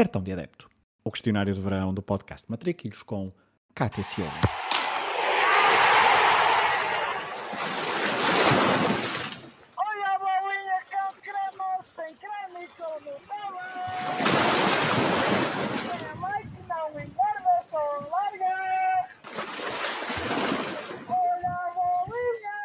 Cartão de Adepto. O questionário de verão do podcast Matriquilhos com Cátia Cione. Olha a bolinha com creme, sem creme e. Minha mãe que não engorda, só larga. Olha a bolinha.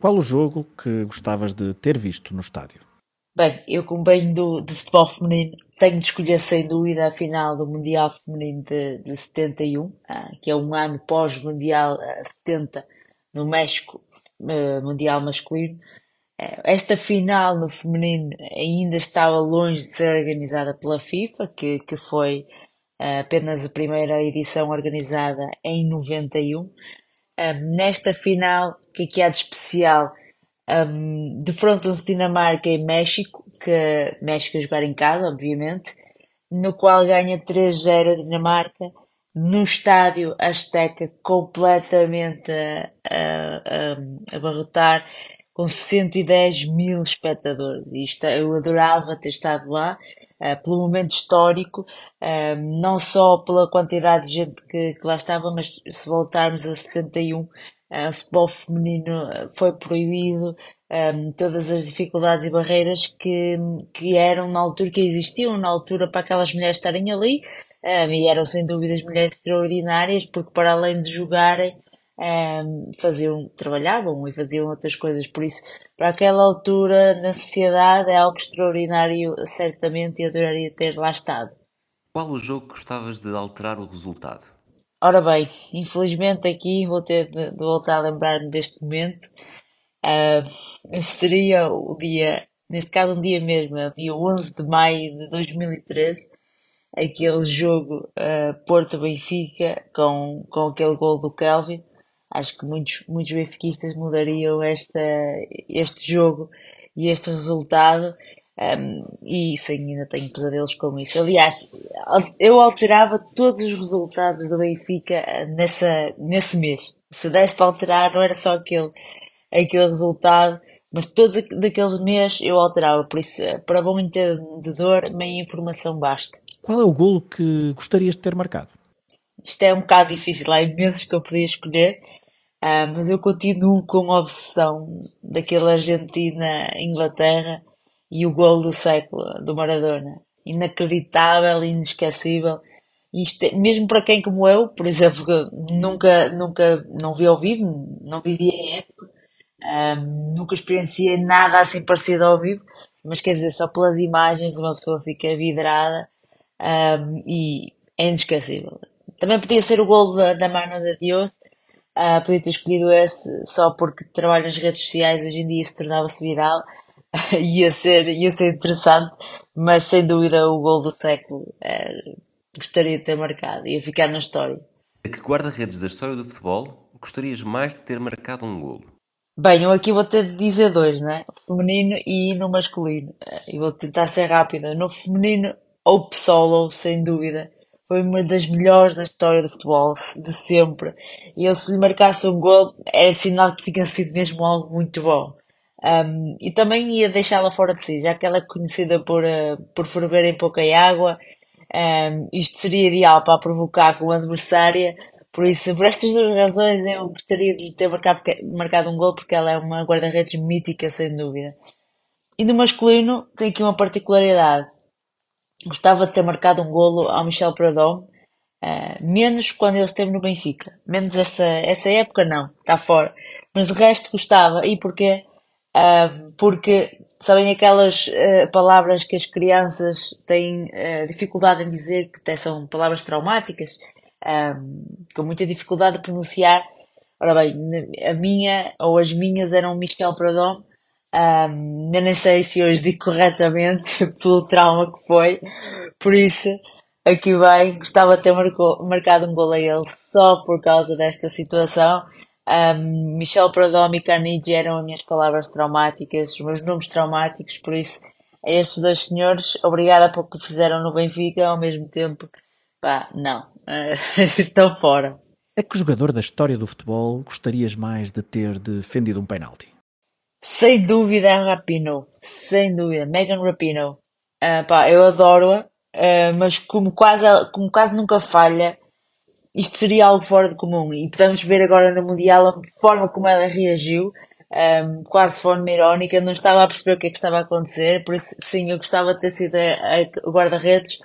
Qual o jogo que gostavas de ter visto no estádio? Bem, eu como bem do, do futebol feminino, tenho de escolher sem dúvida a final do Mundial Feminino de, de 71, ah, que é um ano pós-Mundial ah, 70 no México, ah, Mundial masculino. Esta final no feminino ainda estava longe de ser organizada pela FIFA, que, que foi ah, apenas a primeira edição organizada em 91. Ah, nesta final, o que é que há de especial? Um, defrontam-se Dinamarca e México, que México a jogar em casa, obviamente, no qual ganha 3-0 a Dinamarca, no estádio Azteca completamente a, a, a, com 110 mil espectadores. Isto, eu adorava ter estado lá, eh, pelo momento histórico, eh, não só pela quantidade de gente que, que lá estava, mas se voltarmos a 71, o futebol feminino eh, foi proibido, eh, todas as dificuldades e barreiras que, que eram na altura, que existiam na altura para aquelas mulheres estarem ali, eh, e eram sem dúvidas mulheres extraordinárias, porque para além de jogarem, eh, faziam, trabalhavam e faziam outras coisas, por isso, para aquela altura na sociedade é algo extraordinário, certamente, e adoraria ter lá estado. Qual o jogo que gostavas de alterar o resultado? Ora bem, infelizmente aqui vou ter de, de voltar a lembrar-me deste momento. Ah, seria o dia, neste caso um dia mesmo, é dia 11 de maio de 2013, aquele jogo ah, Porto-Benfica com, com aquele gol do Kelvin. Acho que muitos, muitos benfiquistas mudariam esta, este jogo e este resultado. Um, e sim, ainda tenho pesadelos com isso. Aliás, al- eu alterava todos os resultados do Benfica eh, nessa, nesse mês. Se desse para alterar, não era só aquele, aquele resultado, mas todos aqu- daqueles meses eu alterava. Por isso, para bom entendedor, meia informação basta. Qual é o golo que gostarias de ter marcado? Isto é um bocado difícil, há imensos que eu podia escolher, ah, mas eu continuo com a obsessão daquele Argentina-Inglaterra e o gol do século do Maradona. Inacreditável, inesquecível. Isto, é- mesmo para quem como eu, por exemplo, que nunca, nunca, não vi ao vivo, não vivi a época, nunca experienciei nada assim parecido ao vivo, mas quer dizer, só pelas imagens uma pessoa fica vidrada, e é inesquecível. Também podia ser o gol da, da Mano de Dios, ah, podia ter escolhido esse só porque trabalho nas redes sociais hoje em dia se tornava-se viral, ia ser, ia ser interessante, mas sem dúvida o gol do século eh, gostaria de ter marcado, ia ficar na história. A que guarda-redes da história do futebol gostarias mais de ter marcado um golo? Bem, eu aqui vou ter de dizer dois, né? Feminino e no masculino. Eh, E vou tentar ser rápida. No feminino, ou Solo, sem dúvida. Foi uma das melhores da história do futebol, de sempre. E eu, se lhe marcasse um gol, era sinal que tinha sido mesmo algo muito bom. Um, e também ia deixá-la fora de si, já que ela é conhecida por, eh, por ferver em pouca água. Um, isto seria ideal para provocar com a adversária. Por isso, por estas duas razões, eu gostaria de ter marcado, marcado um gol, porque ela é uma guarda-redes mítica, sem dúvida. E no masculino, tem aqui uma particularidade. Gostava de ter marcado um golo ao Michel Pradom, eh, menos quando ele esteve no Benfica. Menos essa, essa época, não, está fora. Mas de resto gostava. E porquê? Ah, porque, sabem aquelas eh, palavras que as crianças têm eh, dificuldade em dizer, que são palavras traumáticas, com muita dificuldade de pronunciar. Ora bem, a minha ou as minhas eram Michel Pradom. Eu nem sei se hoje digo corretamente pelo trauma que foi, por isso aqui bem, gostava de ter marcou- marcado um gol a ele só por causa desta situação. Um, Michel Pradom e Carnegie eram as minhas palavras traumáticas, os meus nomes traumáticos, por isso a estes dois senhores, obrigada pelo que fizeram no Benfica, ao mesmo tempo, pá, não, estão fora. A que jogador da história do futebol gostarias mais de ter defendido um penalti? Sem dúvida a Rapinoe, sem dúvida, Megan Rapinoe. Ah, pá, eu adoro-a, uh, mas como quase, como quase nunca falha, isto seria algo fora de comum. E podemos ver agora no Mundial a forma como ela reagiu, um, quase de forma irónica, não estava a perceber o que é que estava a acontecer, por isso sim, eu gostava de ter sido a, guarda-redes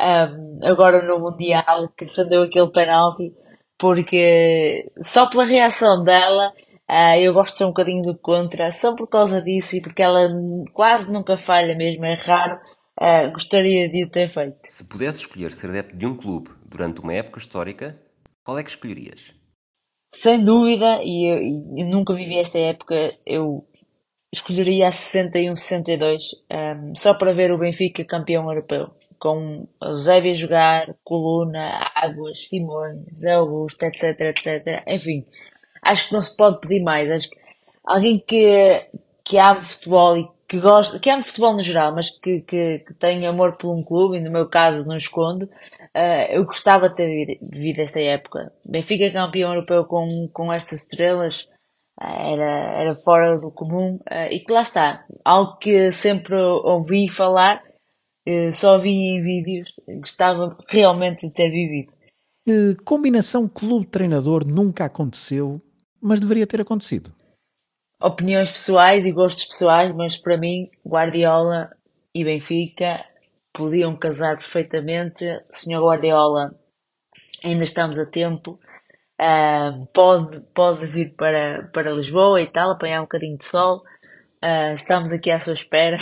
um, agora no Mundial, que defendeu aquele penalti, porque só pela reação dela uh, eu gosto de ser um bocadinho do contra, só por causa disso e porque ela quase nunca falha mesmo, é raro. Uh, gostaria de o ter feito. Se pudesse escolher ser adepto de um clube durante uma época histórica, qual é que escolherias? Sem dúvida, e eu, eu nunca vivi esta época, eu escolheria a 61-62, um, só para ver o Benfica campeão europeu. Com Eusébio a jogar, Coluna, Águas, Simões, Zé Augusto, etc, etc. Enfim, acho que não se pode pedir mais. Acho que alguém que, que ame futebol e que gosta, que ame futebol no geral, mas que, que, que tem amor por um clube, e no meu caso não escondo, Uh, eu gostava de ter vivido esta época. Benfica campeão europeu com, com estas estrelas uh, era, era fora do comum uh, e que lá está. Algo que sempre ouvi falar, só vi em vídeos, gostava realmente de ter vivido. combinação clube-treinador nunca aconteceu, mas deveria ter acontecido. Opiniões pessoais e gostos pessoais, mas para mim, Guardiola e Benfica podiam casar perfeitamente. Senhor Guardiola, ainda estamos a tempo. Uh, pode, pode vir para, para Lisboa e tal, apanhar um bocadinho de sol. Uh, estamos aqui à sua espera.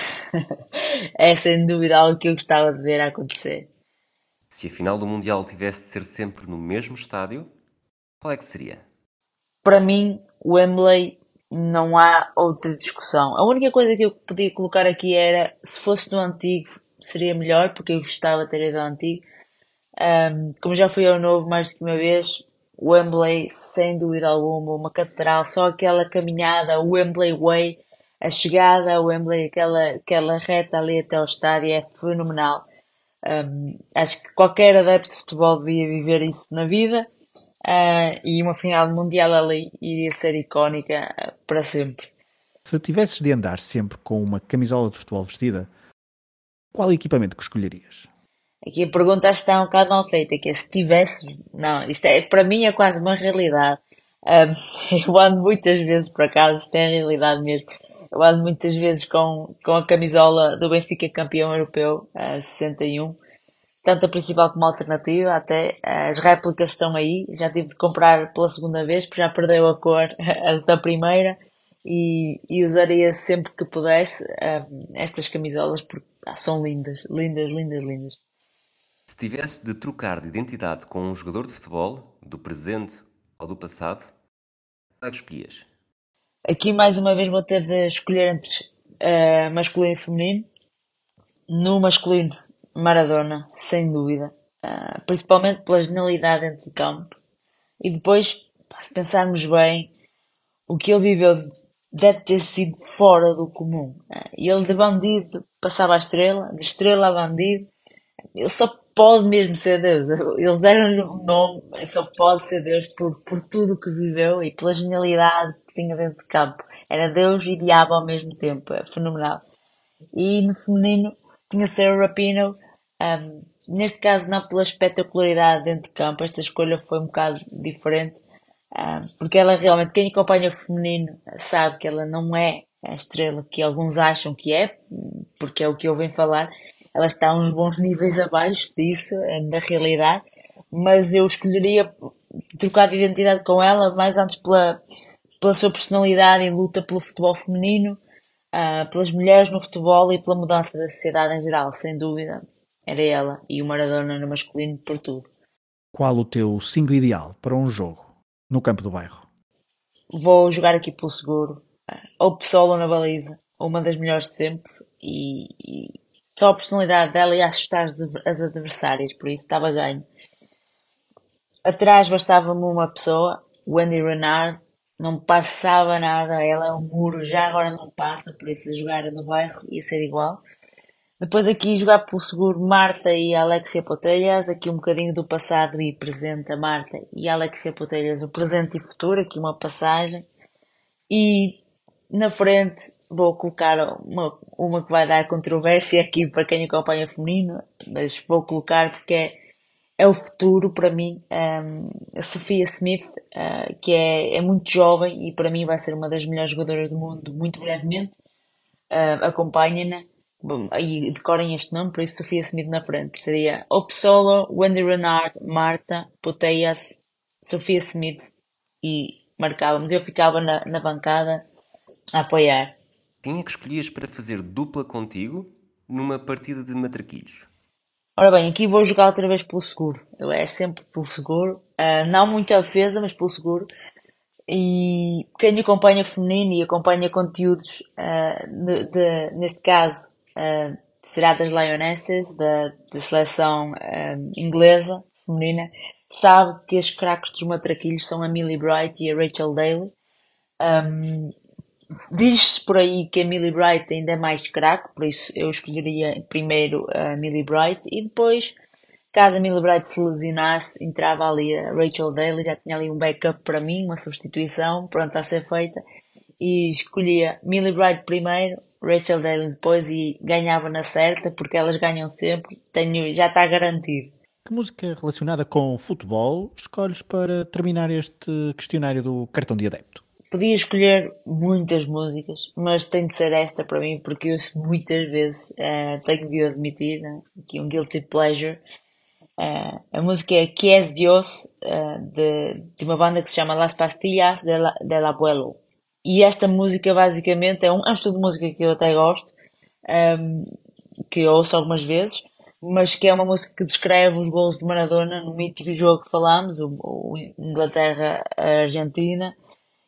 é sem dúvida algo que eu gostava de ver acontecer. Se a final do Mundial tivesse de ser sempre no mesmo estádio, qual é que seria? Para mim, o Wembley não há outra discussão. A única coisa que eu podia colocar aqui era se fosse no antigo seria melhor, porque eu gostava de ter ido ao antigo. Um, como já fui ao novo mais do que uma vez, Wembley, sem dúvida alguma, uma catedral, só aquela caminhada, o Wembley Way, a chegada ao Wembley, aquela, aquela reta ali até ao estádio é fenomenal. Um, acho que qualquer adepto de futebol devia viver isso na vida uh, e uma final mundial ali iria ser icónica uh, para sempre. Se tivesses de andar sempre com uma camisola de futebol vestida, qual equipamento que escolherias? Aqui a pergunta está um bocado mal feita, que é se tivesse. Não, isto é, para mim é quase uma realidade. Um, eu ando muitas vezes, por acaso, isto é a realidade mesmo. Eu ando muitas vezes com, com a camisola do Benfica campeão europeu, a 61. Tanto a principal como a alternativa, até as réplicas estão aí. Já tive de comprar pela segunda vez, porque já perdeu a cor as da primeira. E, e usaria sempre que pudesse estas camisolas, porque ah, são lindas, lindas, lindas, lindas. Se tivesse de trocar de identidade com um jogador de futebol, do presente ou do passado, qual é que escolhias? Aqui mais uma vez vou ter de escolher entre uh, masculino e feminino. No masculino, Maradona, sem dúvida. Uh, principalmente pela genialidade dentro de campo. E depois, se pensarmos bem, o que ele viveu deve ter sido fora do comum. Uh, ele de bandido passava a estrela, de estrela a bandido. Ele só pode mesmo ser Deus. Eles deram-lhe um nome, só pode ser Deus por, por tudo o que viveu e pela genialidade que tinha dentro de campo. Era Deus e diabo ao mesmo tempo, é fenomenal. E no feminino tinha Sarah Rapino, um, neste caso não pela espetacularidade dentro de campo, esta escolha foi um bocado diferente, um, porque ela realmente, quem acompanha o feminino sabe que ela não é a estrela que alguns acham que é, porque é o que ouvem falar, ela está uns bons níveis abaixo disso, é na realidade, mas eu escolheria trocar de identidade com ela, mais antes pela, pela sua personalidade e luta pelo futebol feminino, uh, pelas mulheres no futebol e pela mudança da sociedade em geral, sem dúvida. Era ela e o Maradona no masculino por tudo. Qual o teu 5 ideal para um jogo no campo do bairro? Vou jogar aqui pelo seguro, ou Pessoa na baliza, uma das melhores de sempre, e, e só a personalidade dela ia assustar as adversárias, por isso estava ganho. Atrás bastava-me uma pessoa, Wendy Renard, não passava nada, ela é um muro, já agora não passa, por isso jogar no bairro ia ser igual. Depois aqui jogar pelo seguro Marta e Alexia Potelhas, aqui um bocadinho do passado e presente a Marta e Alexia Potelhas, o presente e futuro, aqui uma passagem. E na frente vou colocar uma, uma que vai dar controvérsia aqui para quem acompanha feminino, mas vou colocar porque é, é o futuro para mim. Um, a Sofia Smith, uh, que é, é muito jovem e para mim vai ser uma das melhores jogadoras do mundo muito brevemente. Uh, Acompanhem-na e decorem este nome, por isso Sofia Smith na frente. Seria Opsolo, Wendy Renard, Marta, Poteias, Sofia Smith e marcávamos. Eu ficava na, na bancada a apoiar. Quem é que escolhias para fazer dupla contigo numa partida de matraquilhos? Ora bem, aqui vou jogar outra vez pelo seguro. Eu é sempre pelo seguro. Uh, não muita defesa, mas pelo seguro. E quem acompanha feminino e acompanha conteúdos, uh, de, de, neste caso, uh, será das Lionesses, da, da seleção inglesa, feminina, sabe que as craques dos matraquilhos são a Millie Bright e a Rachel Daly. Um, Diz-se por aí que a Millie Bright ainda é mais craque, por isso eu escolheria primeiro a Millie Bright e depois, caso a Millie Bright se lesionasse, entrava ali a Rachel Daly, já tinha ali um backup para mim, uma substituição pronta a ser feita e escolhia Millie Bright primeiro, Rachel Daly depois e ganhava na certa porque elas ganham sempre, tenho, já está garantido. Que música relacionada com futebol escolhes para terminar este questionário do cartão de adepto? Podia escolher muitas músicas, mas tem de ser esta para mim porque eu muitas vezes uh, tenho de admitir né, que um guilty pleasure. Uh, a música é Que es Dios uh, de, de, uma banda que se chama Las Pastillas del, del Abuelo. E esta música basicamente é um, é um estudo de música que eu até gosto, um, ehm, que eu ouço algumas vezes, mas que é uma música que descreve os gols de Maradona no mítico jogo que falámos, o, o Inglaterra-Argentina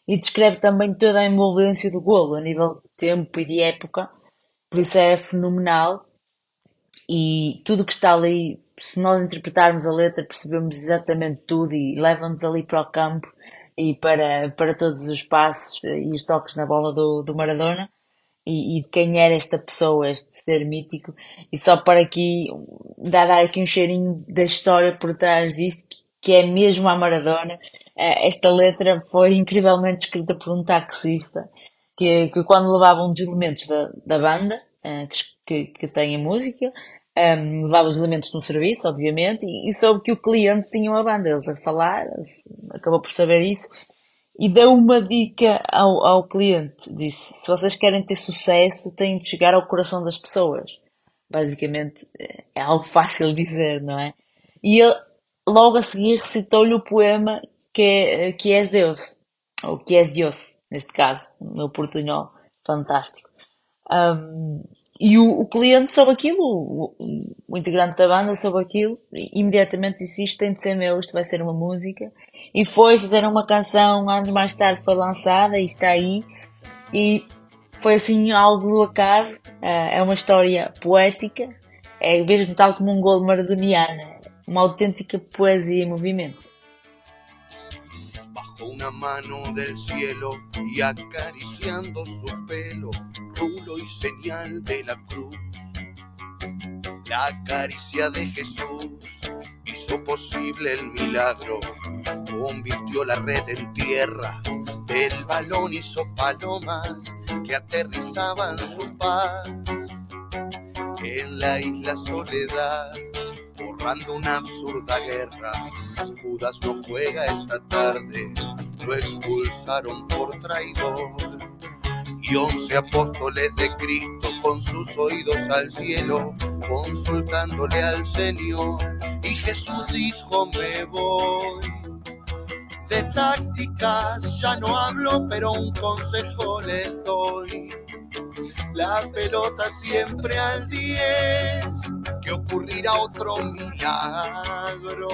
e descreve também toda a envolvência do golo a nível de tempo e de época, por isso é fenomenal. E tudo que está ali, se nós interpretarmos a letra, percebemos exatamente tudo e leva-nos ali para o campo e para, para todos os passos e os toques na bola do, do Maradona. E, de quem era esta pessoa, este ser mítico, e só para aqui dar aqui um cheirinho da história por trás disto, que é mesmo a Maradona, esta letra foi incrivelmente escrita por um taxista que, que quando levava um dos elementos da, da banda, uh, que, que tem a música, um, ehm, levava os elementos no serviço, obviamente, e, e, soube que o cliente tinha uma banda. Eles a falar, acabou por saber isso, e deu uma dica ao, ao cliente. Disse, se vocês querem ter sucesso, têm de chegar ao coração das pessoas. Basicamente, é algo fácil dizer, não é? E ele, logo a seguir, recitou-lhe o poema que, que és Deus, ou que és Deus, neste caso, no meu portunhol, fantástico. Um, e o, o, cliente soube aquilo, o, o, integrante da banda soube aquilo, e imediatamente disse isto tem de ser meu, isto vai ser uma música. E foi, fizeram uma canção, anos mais tarde foi lançada e está aí. E foi assim algo do acaso, uh, é uma história poética, é mesmo tal como um gol maradoniano, uma autêntica poesia em movimento. Una mano del cielo y acariciando su pelo, rulo y señal de la cruz. La caricia de Jesús hizo posible el milagro, convirtió la red en tierra, del balón hizo palomas que aterrizaban su paz. En la isla Soledad una absurda guerra. Judas no juega esta tarde, lo expulsaron por traidor. Y once apóstoles de Cristo con sus oídos al cielo, consultándole al Señor. Y Jesús dijo, me voy. De tácticas ya no hablo, pero un consejo les doy la pelota siempre al 10, que ocurrirá otro milagro.